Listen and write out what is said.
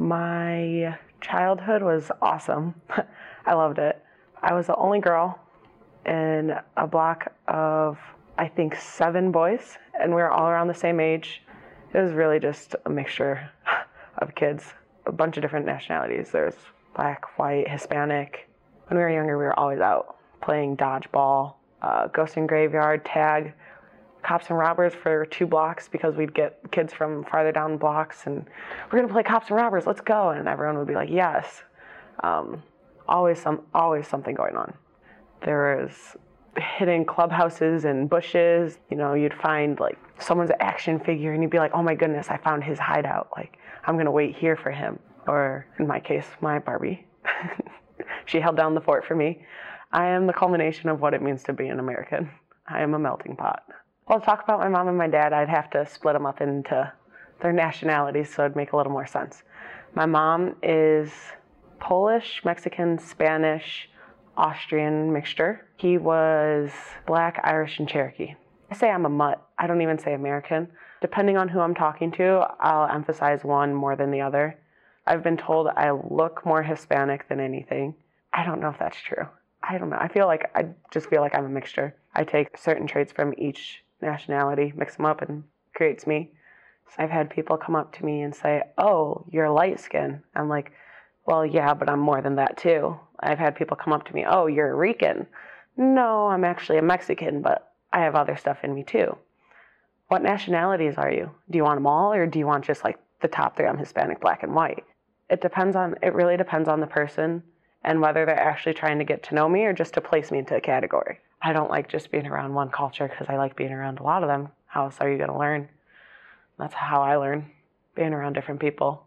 My childhood was awesome. I loved it. I was the only girl in a block of, I think, seven boys, and we were all around the same age. It was really just a mixture of kids, a bunch of different nationalities. There's black, white, Hispanic. When we were younger, we were always out playing dodgeball, uh, ghost and graveyard, tag, cops and robbers for two blocks because we'd get kids from farther down blocks and we're gonna play cops and robbers. Let's go! And everyone would be like, yes. Um, always some, always something going on. There was hidden clubhouses and bushes. You know, you'd find like someone's action figure and you'd be like, oh my goodness, I found his hideout. Like, I'm gonna wait here for him. Or in my case, my Barbie. she held down the fort for me. I am the culmination of what it means to be an American. I am a melting pot. Well, to talk about my mom and my dad, I'd have to split them up into their nationalities so it'd make a little more sense. My mom is Polish, Mexican, Spanish, Austrian mixture. He was black, Irish, and Cherokee. I say I'm a mutt. I don't even say American. Depending on who I'm talking to, I'll emphasize one more than the other. I've been told I look more Hispanic than anything. I don't know if that's true. I don't know. I feel like I just feel like I'm a mixture. I take certain traits from each nationality, mix them up, and creates me. So I've had people come up to me and say, "Oh, you're light skin." I'm like, "Well, yeah, but I'm more than that too." I've had people come up to me, "Oh, you're a Rican." No, I'm actually a Mexican, but I have other stuff in me too. What nationalities are you? Do you want them all, or do you want just like the top three? I'm Hispanic, black, and white. It depends on. It really depends on the person and whether they're actually trying to get to know me or just to place me into a category. I don't like just being around one culture because I like being around a lot of them. How else are you going to learn? That's how I learn, being around different people.